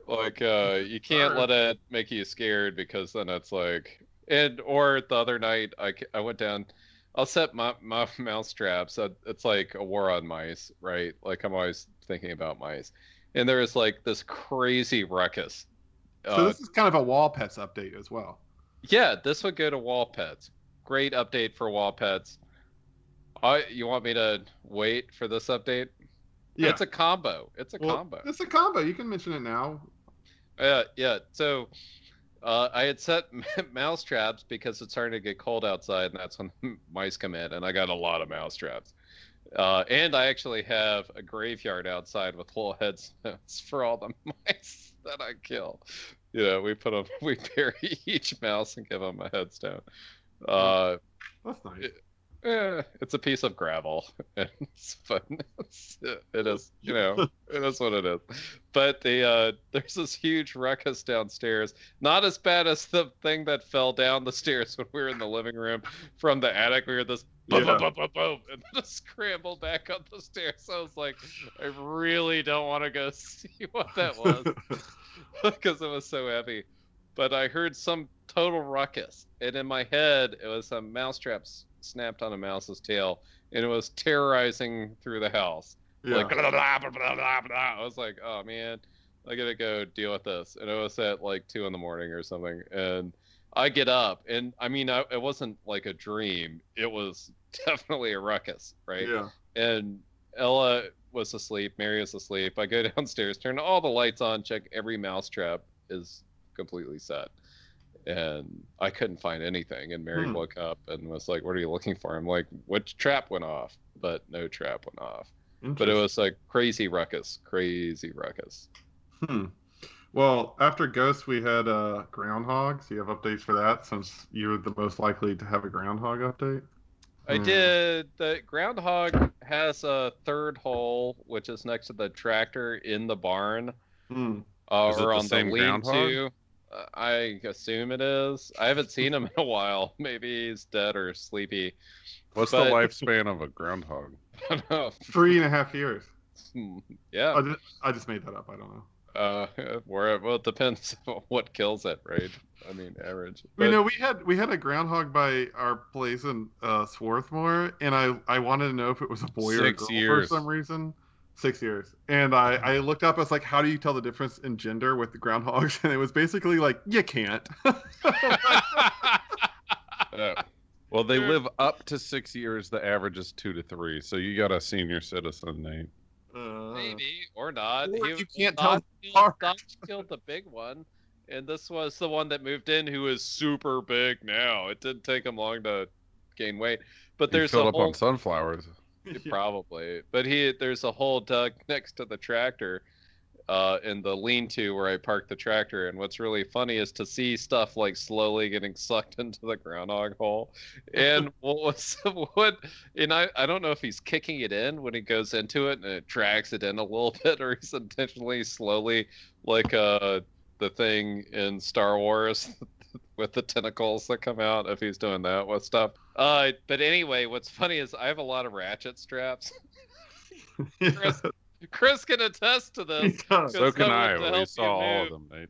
Like uh you can't let it make you scared because then it's like and or the other night I, I went down I'll set my, my [LAUGHS] mouse traps. uh, It's like a war on mice, right? Like I'm always thinking about mice. And there is like this crazy ruckus. So Uh, this is kind of a wall pets update as well. yeah, this would go to wall pets. Great update for wall pets. I you want me to wait for this update? Yeah, It's a combo. It's a well, combo. It's a combo. You can mention it now. Yeah, yeah. So uh, I had set [LAUGHS] mouse traps because it's starting to get cold outside, and that's when [LAUGHS] mice come in, and I got a lot of mouse traps. Uh, and I actually have a graveyard outside with little headstones [LAUGHS] for all the mice that I kill. You know, we put them, we bury each mouse and give them a headstone. Uh, That's nice. It- eh, it's a piece of gravel. [LAUGHS] It's fun. It's, [LAUGHS] it is, you know, [LAUGHS] it is what it is. But the uh, there's this huge ruckus downstairs. Not as bad as the thing that fell down the stairs when we were in the living room from the attic. We heard this boom, Yeah. boom, boom, boom, boom, and then scramble back up the stairs. I was like, I really don't want to go see what that was because it was so heavy. But I heard some total ruckus, and in my head, it was some mousetraps snapped on a mouse's tail, and it was terrorizing through the house. yeah. Like blah, blah, blah, blah, blah, blah. I was like, oh man, I gotta go deal with this. And it was at like two in the morning or something, and I get up, and I mean, I, it wasn't like a dream. It was [LAUGHS] definitely a ruckus, right? yeah. and Ella was asleep. Mary was asleep. I go [LAUGHS] downstairs, turn all the lights on, check every mousetrap is completely set, and I couldn't find anything. And Mary Hmm. woke up and was like, "What are you looking for?" I'm like, "Which trap went off?" But no trap went off. But it was like crazy ruckus, crazy ruckus. Hmm. Well, after Ghost, we had uh, Groundhog. So you have updates for that since you're the most likely to have a Groundhog update. I Hmm. did. The groundhog has a third hole, which is next to the tractor in the barn. Hmm. Uh, Is it or the on same the lean groundhog? to. Uh, I assume it is. I haven't [LAUGHS] seen him in a while. [LAUGHS] Maybe he's dead or sleepy. What's But- the lifespan of a groundhog? [LAUGHS] I don't know. Three and a half years. Hmm, yeah. I just, I just made that up. I don't know. Uh, where well, it depends on what kills it, right? I mean, average. We But- know we had we had a groundhog by our place in uh, Swarthmore, and I I wanted to know if it was a boy or a girl years. for some reason. Six years, and I I looked up. I was like, how do you tell the difference in gender with the groundhogs? [LAUGHS] And it was basically like, you can't. [LAUGHS] Yeah. Well, they live up to six years. The average is two to three. So you got a senior citizen, Nate. Uh, Maybe or not. Or He- you can't tell Dodge them killed. Dodge killed the big one, and this was the one that moved in, who is super big now. It didn't take him long to gain weight, but He there's filled a up whole on sunflowers. [LAUGHS] probably. But he there's a hole dug next to the tractor, uh, in the lean-to where I parked the tractor. And what's really funny is to see stuff like slowly getting [LAUGHS] sucked into the groundhog hole. And [LAUGHS] what was what? And I I don't know if he's kicking it in when he goes into it and it drags it in a little bit, or he's intentionally slowly like uh the thing in Star Wars. With the tentacles that come out, if he's doing that with stuff. Uh, but anyway, what's funny is I have a lot of ratchet straps. [LAUGHS] Chris, Chris can attest to this. So can I. We saw you all of them, Nate.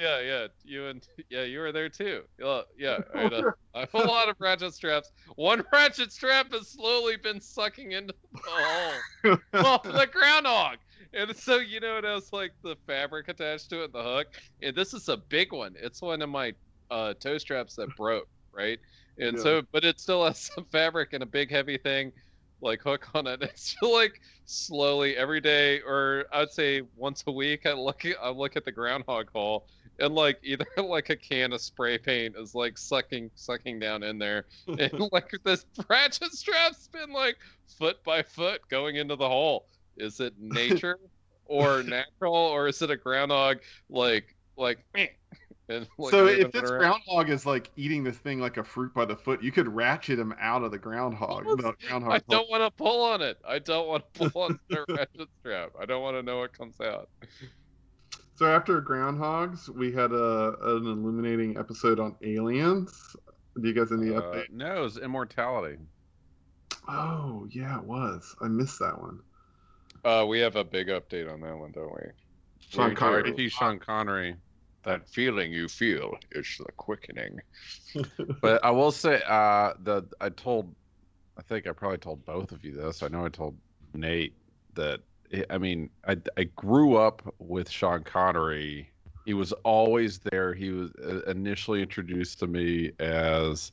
Yeah, yeah, you and yeah, you were there too. [LAUGHS] Uh, yeah, I, had a, I have a lot of ratchet straps. One [LAUGHS] ratchet strap has slowly been sucking into the hole. well, the groundhog. And so you know it has like the fabric attached to it, the hook. And this is a big one. It's one of my uh, toe straps that broke, right? And Yeah. so, but it still has some fabric and a big heavy thing, like hook on it. [LAUGHS] It's like slowly every day, or I'd say once a week, I look at I look at the groundhog hole, and like either [LAUGHS] like a can of spray paint is like sucking sucking down in there, [LAUGHS] and like this ratchet strap's been like foot by foot going into the hole. Is it nature or natural, or is it a groundhog like like? And, [LAUGHS] like, so if this around? groundhog is like eating this thing like a fruit by the foot, you could ratchet him out of the groundhog. The groundhog I hole. don't want to pull on it. I don't want to [LAUGHS] pull on the ratchet strap. I don't want to know what comes out. So after groundhogs, we had a an illuminating episode on aliens. Do you guys have any Uh, update? no, it's immortality. Oh yeah, it was. I missed that one. Uh, we have a big update on that one, don't we? Sean Connery. Sean Connery. That feeling you feel is the quickening. [LAUGHS] But I will say, uh, the I told, I think I probably told both of you this. I know I told Nate that. I mean, I I grew up with Sean Connery. He was always there. He was uh, initially introduced to me as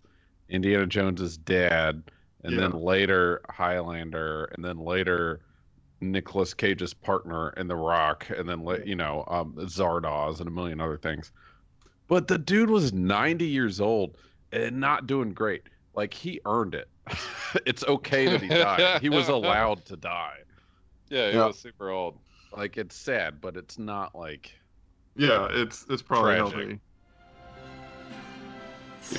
Indiana Jones's dad, and then later Highlander, and then later Nicolas Cage's partner in The Rock, and then la- you know um, Zardoz and a million other things. But the dude was 90 years old and not doing great. Like he earned it. [LAUGHS] it's okay that he died. he was allowed to die. [LAUGHS] Yeah, he Yeah. was super old. Like it's sad, but it's not like yeah, it's it's probably Tragic. healthy.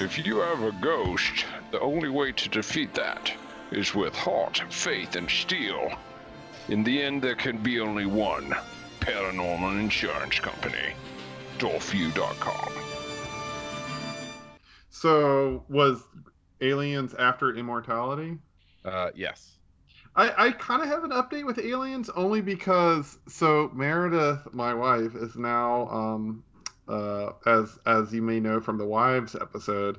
If you have a ghost, the only way to defeat that is with heart, faith, and steel. In the end, there can be only one paranormal insurance company. Dolphew.com. So was aliens after immortality? uh yes. I, I kind of have an update with aliens only because so Meredith, my wife, is now um uh as as you may know from the wives episode,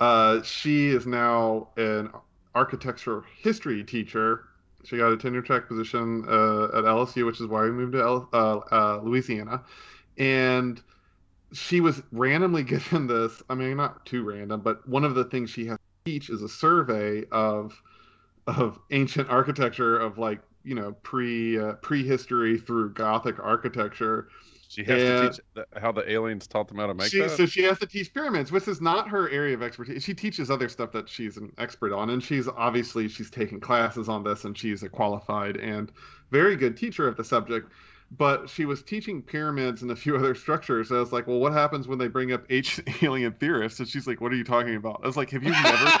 uh she is now an architectural history teacher. She got a tenure track position uh, at LSU, which is why we moved to L, uh, uh, Louisiana, and she was randomly [LAUGHS] given this. I mean, not too random, but one of the things she has to teach is a survey of of ancient architecture of like you know pre uh, prehistory through Gothic architecture. She has Yeah. to teach the, how the aliens taught them how to make She, that. so she has to teach pyramids, which is not her area of expertise. She teaches other stuff that she's an expert on, and she's obviously she's taken classes on this, and she's a qualified and very good teacher of the subject. But she was teaching pyramids and a few [LAUGHS] other structures. I was like, well, what happens when they bring up ancient [LAUGHS] alien theorists? And she's like, what are you talking about? I was like, have you never? [LAUGHS]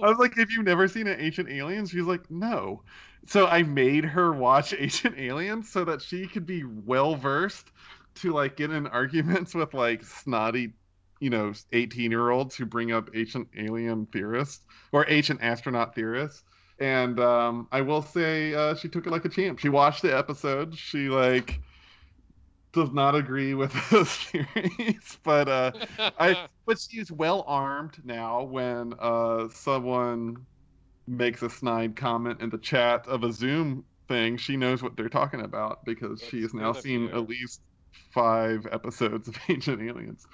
I was like, "Have you never seen an Ancient alien?" She's like, "No." So I made her watch [LAUGHS] Ancient Aliens so that she could be well versed to like get in arguments with like snotty, you know, eighteen-year-olds who bring up ancient alien theorists or ancient astronaut theorists. And um, I will say, uh, she took it like a champ. She watched the episode. She like does not agree with [LAUGHS] those theories, but uh, I [LAUGHS] but she's well armed now when uh someone makes a snide comment in the chat of a Zoom thing. She knows what they're talking about because she has now seen at least five episodes of [LAUGHS] Ancient Aliens.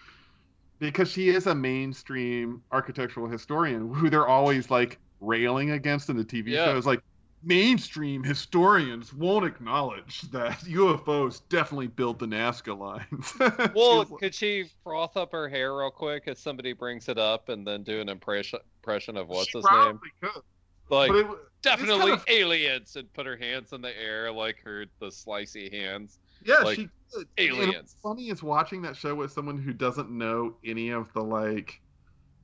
Because she is a mainstream architectural historian who they're always like railing against in the TV Yeah. shows, like mainstream historians won't acknowledge that [LAUGHS] UFOs definitely built the Nazca lines. [LAUGHS] Well, like- could she froth up her hair real quick if somebody brings it up and then do an impression impression of what's his name? Could. Like it, w- it's kind definitely of- aliens and put her hands in the air like her the slicey hands. yeah, like, she could. And aliens. what's funny is watching that show with someone who doesn't know any of the like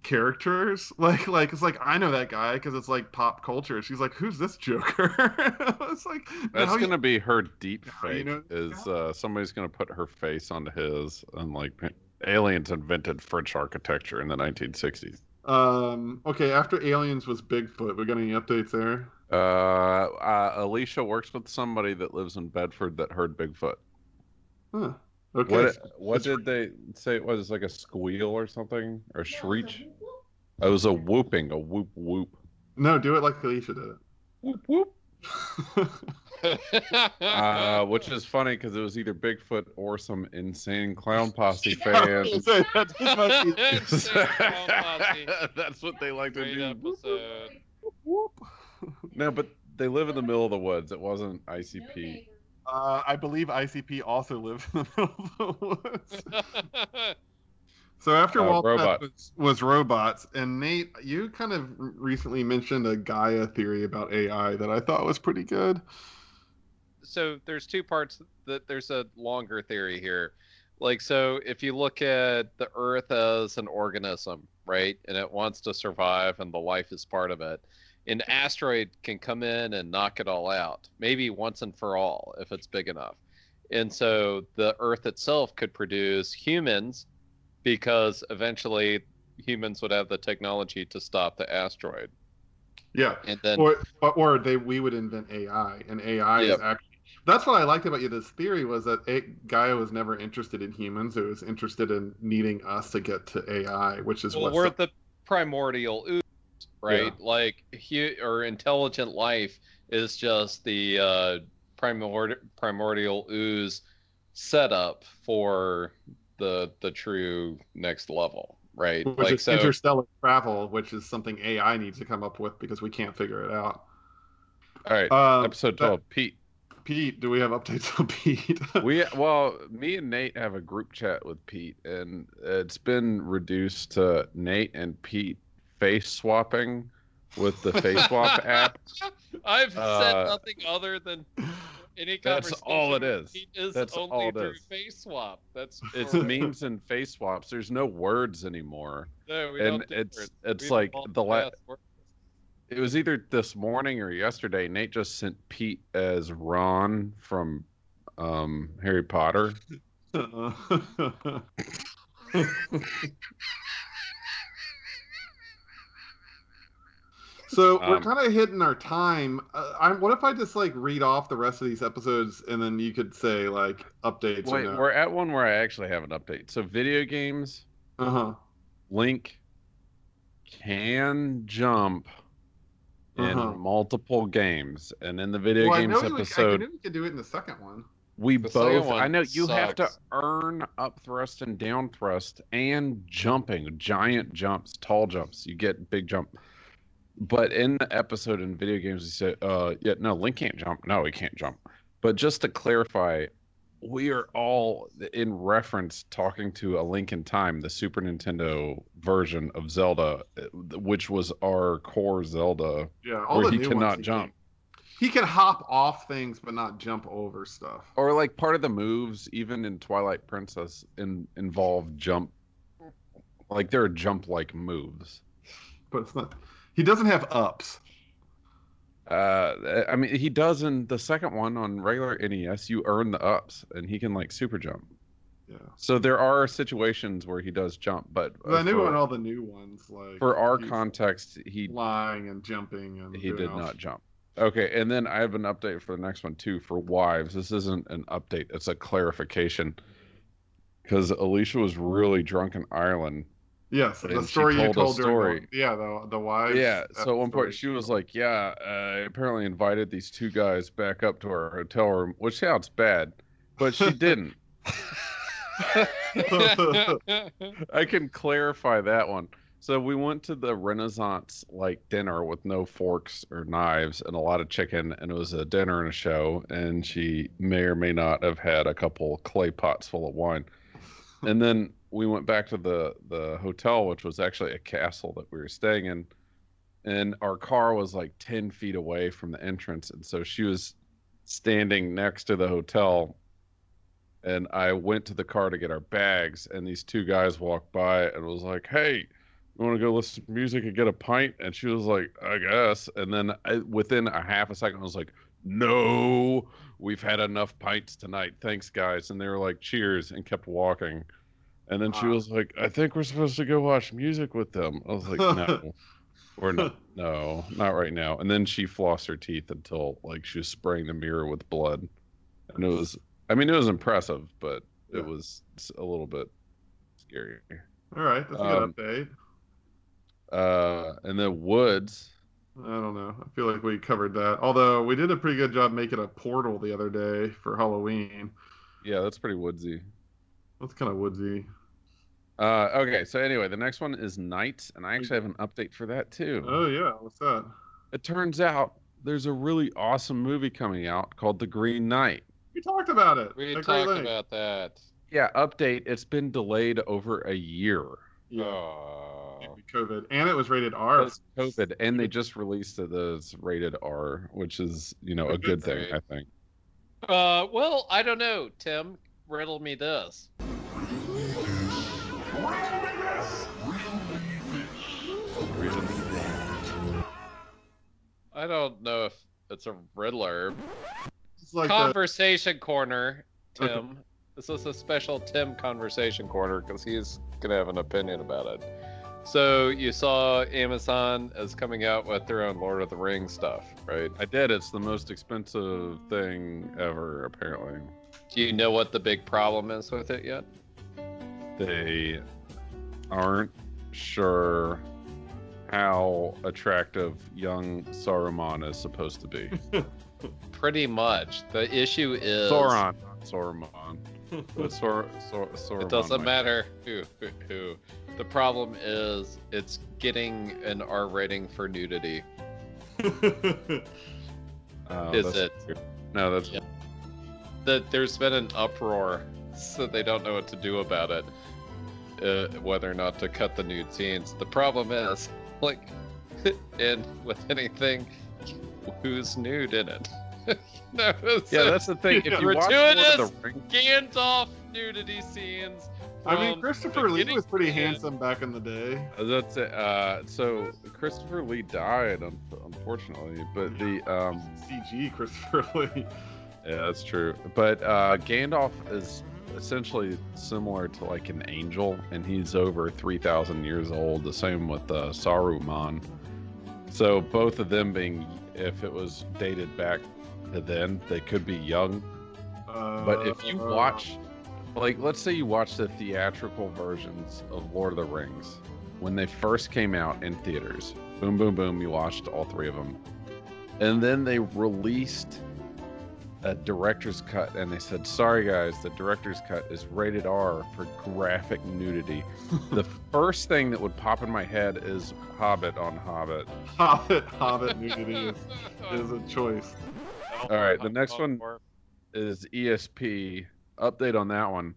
characters. [LAUGHS] Like, like it's like I know that guy because it's like pop culture. She's like, who's this Joker? [LAUGHS] it's like That's gonna be her deep Now you fake. know is uh, somebody's gonna put her face onto his and like aliens invented French architecture in the 1960s. Um. Okay. After Aliens was Bigfoot. We got any updates there? Uh, uh, Alicia works with somebody that lives in Bedford that heard Bigfoot. Huh. Okay. What what did they say Was it was like a squeal or something or a shriek? It was a whooping, a whoop whoop. No, do it like Alicia did it. Whoop whoop. [LAUGHS] Uh, which is funny because it was either Bigfoot or some insane clown posse [LAUGHS] fan. So [LAUGHS] that just must be- [LAUGHS] Insane clown posse. That's what they like to do. episode. No, but they live in the middle of the woods. It wasn't ICP. Uh, I believe ICP also lives in the middle of the woods. So after Uh, Walt robot. was, was robots, and Nate, you kind of recently mentioned a Gaia theory about AI that I thought was pretty good. So there's two parts that there's a longer theory here. Like so if you look at the earth as an organism right and it wants to survive and the life is part of it an asteroid can come in and knock it all out maybe once and for all if it's big enough. And so the earth itself could produce humans because eventually humans would have the technology to stop the asteroid. Yeah, and then or or they we would invent AI, and AI is actually. That's what I liked about you. This theory was that a, Gaia was never interested in humans; it was interested in needing us to get to AI, which is well, what. we're the primordial ooze, right? Like hu- or intelligent life is just the uh, primord- primordial ooze setup for the the true next level, right? which like is so, interstellar travel, which is something AI needs to come up with because we can't figure it out. All right, Um, episode that- 12. Pete, Pete, do we have updates on Pete? [LAUGHS] we well, me and Nate have a group chat with Pete, and it's been reduced to Nate and Pete face swapping with the face swap [LAUGHS] app. I've said uh, nothing other than any conversation. That's conversation. all it is. with is. Pete is That's only all it through is. face swap. That's It's for- memes and face swaps. There's no words anymore, No, we and don't do it's words. it's We like don't the la- pass words. It was either this morning or yesterday. Nate just sent Pete as Ron from um, Harry Potter. so we're Um, kind of hitting our time. Uh, I'm, what if I just like read off the rest of these episodes and then you could say like updates? Wait, no? we're at one where I actually have an update. So video games, uh huh. Link can jump in Uh-huh. multiple games, and in the video Well, I games know we- I episode, knew we could do it in the second one. we The second both. I know you have to earn up thrust and down thrust and jumping, giant jumps, tall jumps. You get big jump. But in the episode in video games, he said, uh, yeah, no, Link can't jump. No, he can't jump. But just to clarify, we are all in reference talking to a Link in Time, the Super Nintendo version of Zelda, uh, which was our core Zelda, Yeah, all where the he cannot he jump. can. He can hop off things but not jump over stuff. Or like part of the moves, even in Twilight Princess, in, involve jump. Like there are jump like moves. But it's not. He doesn't have ups. Uh, I mean, he does in the second one on regular NES. You earn the ups, and he can like super jump. Yeah. So there are situations where he does jump, but But I uh, knew for, in all the new ones like for our context, he flying and jumping and he did all- not jump. Okay, and then I have an update for the next one too for wives. This isn't an update; it's a clarification. Because Alicia was really drunk in Ireland. Yes, the story you told a told during story. the, yeah the the wives. yeah. So at one point she was like, "Yeah, uh, I apparently invited these two guys back up to our hotel room," which sounds bad, but she didn't. [LAUGHS] [LAUGHS] I can clarify that one. So we went to the Renaissance like dinner with no forks or knives and a lot of chicken, and it was a dinner and a show. And she may or may not have had a couple clay pots full of wine. And then we went back to the the hotel, which was actually a castle that we were staying in, and our car was like ten feet away from the entrance, and so she was standing next to the hotel and I went to the car to get our bags, and these two guys walked by and was like, "Hey, you want to go listen to music and get a pint?" And she was like, "I guess." And then I, within a half a second, I was like, "No, we've had enough pints tonight. Thanks, guys." And they were like, "Cheers," and kept walking. And then she was like, "I think we're supposed to go watch music with them." I was like, "No." [LAUGHS] Or no, [LAUGHS] no, not right now. And then she flossed her teeth until like she was spraying the mirror with blood, and it was. I mean, it was impressive, but it was a little bit scary. All right, that's a Um, good update. Uh, and then Woods. I don't know. I feel like we covered that. Although we did a pretty good job making a portal the other day for Halloween. Yeah, that's pretty woodsy. That's kind of woodsy. Uh, okay, so anyway, the next one is Knights, and I actually have an update for that too. Oh yeah, what's that? It turns out there's a really awesome movie coming out called The Green Knight. We talked about it. we talked length. about that. Yeah, update. It's been delayed over a year. yeah, Oh. COVID, and it was rated R. Because COVID, and they just released it as rated R, which is you know a good thing, I think. Uh, well, I don't know, Tim. Riddle me this. I don't know if it's a riddler. It's like the, conversation corner, Okay. Tim. This is a special Tim conversation corner because he's gonna have an opinion about it. So you saw Amazon is coming out with their own Lord of the Rings stuff, right? I did. It's the most expensive thing ever, apparently. Do you know what the big problem is with it yet? They aren't sure how attractive young Saruman is supposed to be. [LAUGHS] Pretty much. The issue is Sauron, not Saruman. But Sor- Sor- Saruman It doesn't matter who, who who. The problem is it's getting an R rating for nudity. Uh, [LAUGHS] Is it? weird. No, that's Yeah. That there's been an uproar, so they don't know what to do about it. Uh, whether or not to cut the nude scenes. The problem is, like, [LAUGHS] and with anything, who's nude in it? [LAUGHS] no, [LAUGHS] it's yeah, that's the thing. If you watch Lord of Gratuitous the Rings, Gandalf nudity scenes. I mean, Christopher Lee was pretty to handsome back in the day. Uh, That's it. Uh, so Christopher Lee died, un- unfortunately, but the um, CG Christopher Lee. yeah, that's true. But uh, Gandalf is essentially similar to like an angel, and he's over three thousand years old. The same with uh, Saruman. So both of them being, if it was dated back to then, they could be young. But if you Uh, watch, like, let's say you watch the theatrical versions of Lord of the Rings when they first came out in theaters, boom, boom, boom, you watched all three of them. And then they released a director's cut and they said, sorry guys, the director's cut is rated R for graphic nudity. [LAUGHS] the first thing that would pop in my head is Hobbit on Hobbit. Hobbit, Hobbit nudity is, [LAUGHS] is a choice. All right, the next one- is ESP. Update on that one.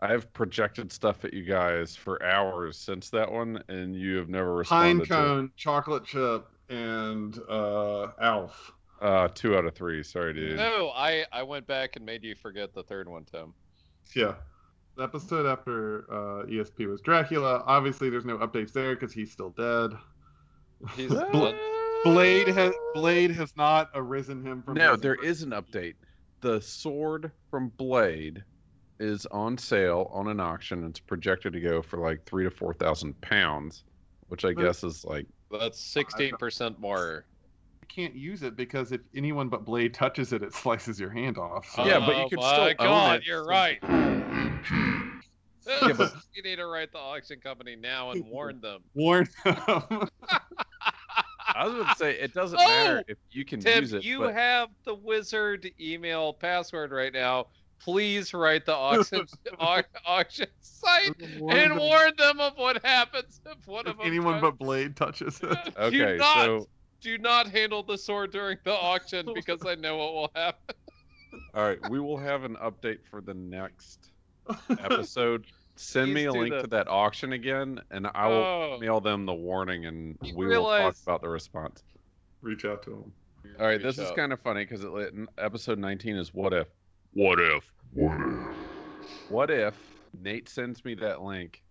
I've projected stuff at you guys for hours since that one, and you have never Pine responded to it. chocolate chip, and uh, Alf. Uh, two out of three. Sorry, dude. No, I I went back and made you forget the third one, Tim. Yeah. The episode after uh, ESP was Dracula. Obviously, there's no updates there because he's still dead. He's [LAUGHS] Bla- Blade has Blade has not arisen him from. No, his- there is an update. The sword from Blade is on sale on an auction. It's projected to go for like three to four thousand pounds, which I But- guess is like That's sixteen percent more. Can't use it because if anyone but Blade touches it, it [LAUGHS] slices your hand off. So. Yeah, but you Oh can my still own God, it, You're right. [LAUGHS] Yeah, but- [LAUGHS] you need to write the auction company now and warn them. warn them. I was going to say it doesn't Oh! matter if you can Tim, use it. you but have the wizard email password right now. Please write the auction au- auction site Warn and them warn them of what happens if one if of them anyone tries- but Blade touches it. do okay, not so do not handle the sword during the auction [LAUGHS] because I know what will happen. all right, we will have an update for the next [LAUGHS] episode. Send me a link that. to that auction again, and I will Oh. mail them the warning, and You we will talk about the response. Reach out to them. All right, Reach this is kind of funny because episode 19 is what if. What if? What if Nate sends me that link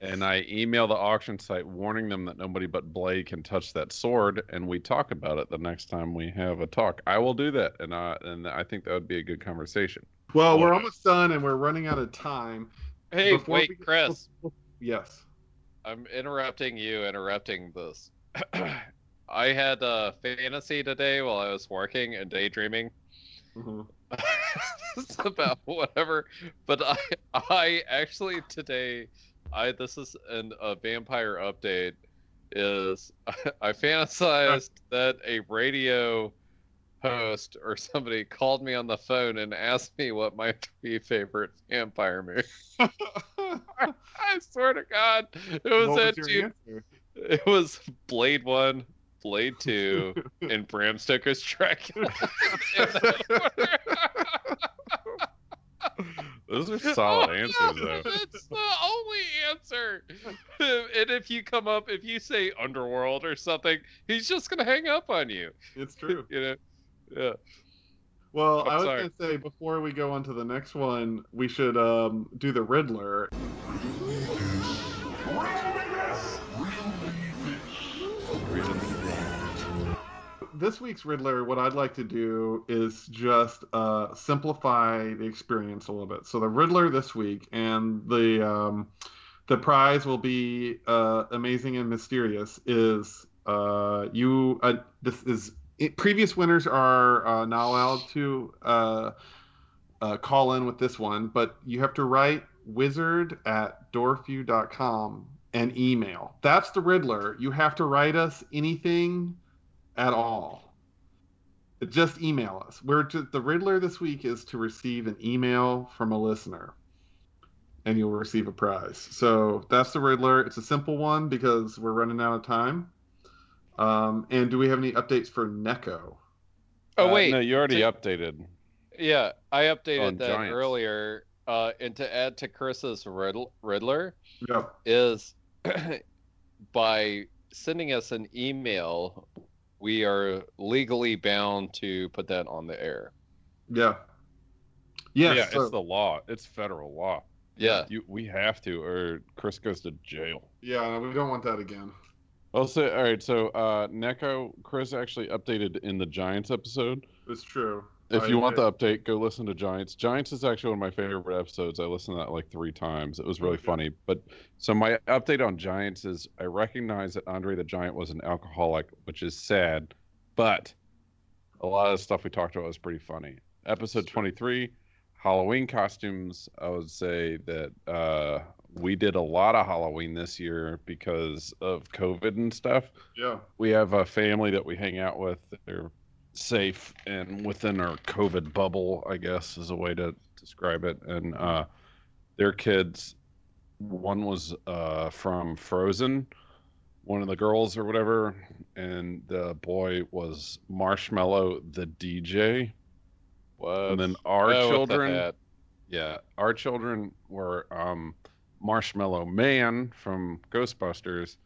and I email the auction site warning them that nobody but Blade can touch that sword and we talk about it the next time we have a talk? I will do that and uh, and I think that would be a good conversation. Well, we're almost done and we're running out of time. Hey, Before wait, we- Chris. Yes. I'm interrupting you, interrupting this. [CLEARS THROAT] I had a fantasy today while I was working and daydreaming. Mhm. [LAUGHS] it's about whatever, but I I actually today I this is an a vampire update is [LAUGHS] I fantasized [LAUGHS] that a radio host or somebody called me on the phone and asked me what my [LAUGHS] three favorite vampire movies. I swear to God, it was What that two. It was Blade One, Blade Two, and Bram Stoker's Dracula. In that order. Those are solid answers though. [LAUGHS] That's the only answer. [LAUGHS] And if you come up, if you say Underworld or something, he's just gonna hang up on you. It's true. [LAUGHS] You know? Yeah. Well, I'm I was sorry. going to say before we go on to the next one, we should um, do the Riddler. This week's Riddler, what I'd like to do is just uh, simplify the experience a little bit. So the Riddler this week, and the um, the prize will be uh, amazing and mysterious. Is uh, you? Uh, this is it, previous winners are uh, not allowed to uh, call in with this one, but you have to write wizard at dorfu.com and email. That's the Riddler. You have to write us anything at all. Just email us. We're to, the Riddler this week is to receive an email from a listener, and you'll receive a prize. So that's the Riddler. It's a simple one because we're running out of time. Um, and do we have any updates for Neko? Oh Uh, wait, no, you already to- updated. yeah, I updated that Giants. earlier. Uh, and to add to Chris's Riddle, Riddler Yep. is [CLEARS THROAT] by sending us an email, we are legally bound to put that on the air. Yeah. Yes. yeah, so- it's the law. It's federal law. Yeah. You, we have to, or Chris goes to jail. yeah, we don't want that again. I'll say, all right. So, uh, Neko, Chris actually updated in the Giants episode. It's true. If you want the update, go listen to Giants. Giants is actually one of my favorite episodes. I listened to that like three times. It was really Okay. funny. But so my update on Giants is I recognize that Andre the Giant was an alcoholic, which is sad, but a lot of the stuff we talked about was pretty funny. Episode 23, Halloween costumes. I would say that uh, we did a lot of Halloween this year because of COVID and stuff Yeah. we have a family that we hang out with. They're safe and within our COVID bubble, I guess is a way to describe it. And uh, their kids, one was uh, from Frozen, one of the girls or whatever, and the boy was Marshmello, the DJ. What? And then our Oh, children, yeah, our children were um, Marshmallow Man from Ghostbusters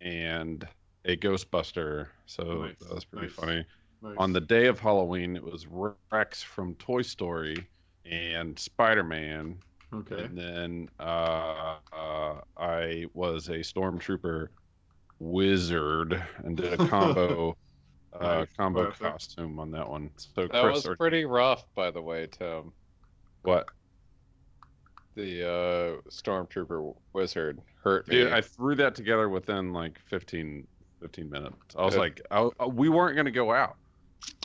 and a Ghostbuster. So Nice, that was pretty nice. funny. Nice. On the day of Halloween, it was Rex from Toy Story and Spider Man. Okay. And then uh, uh, I was a Stormtrooper wizard and did a [LAUGHS] combo. Uh, Nice, combo classic. costume on that one. So That Chris, was or- pretty rough, by the way, Tim. what? The uh, Stormtrooper wizard hurt me. Dude, I threw that together within like 15 15 minutes. I was Good. like, I, I- we weren't gonna go out.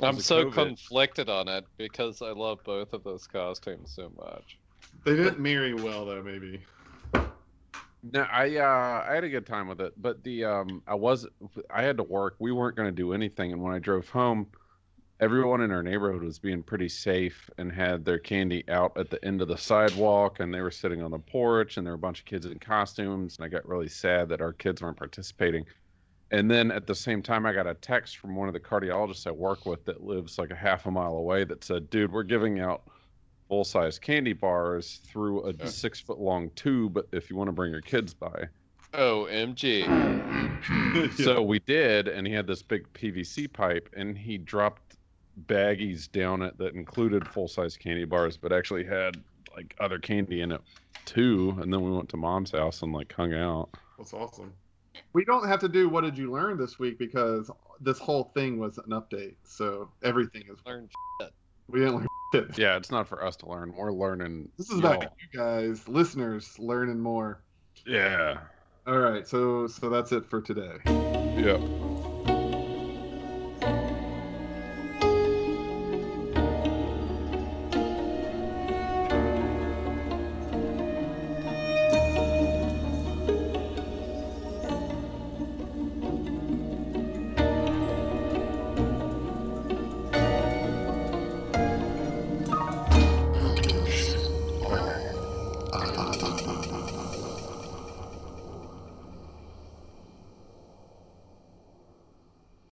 I'm so COVID. conflicted on it because I love both of those costumes so much. They didn't marry well though. Maybe. No, I uh, I had a good time with it, but the um, I was I had to work. We weren't gonna do anything, and when I drove home, everyone in our neighborhood was being pretty safe and had their candy out at the end of the sidewalk, and they were sitting on the porch, and there were a bunch of kids in costumes, and I got really sad that our kids weren't participating. And then at the same time, I got a text from one of the cardiologists I work with that lives like a half a mile away that said, "Dude, we're giving out full size candy bars through a Yeah. six foot long tube if you want to bring your kids by." OMG. [LAUGHS] So we did, and he had this big PVC pipe, and he dropped baggies down it that included full size candy bars, but actually had like other candy in it too. And then we went to mom's house and like hung out. That's awesome. We don't have to do what did you learn this week because this whole thing was an update. So everything is Learn we didn't learn [LAUGHS] shit. Yeah, it's not for us to learn. We're learning. This is about y'all. you guys, listeners, learning more. Yeah. All right, so so that's it for today. Yeah.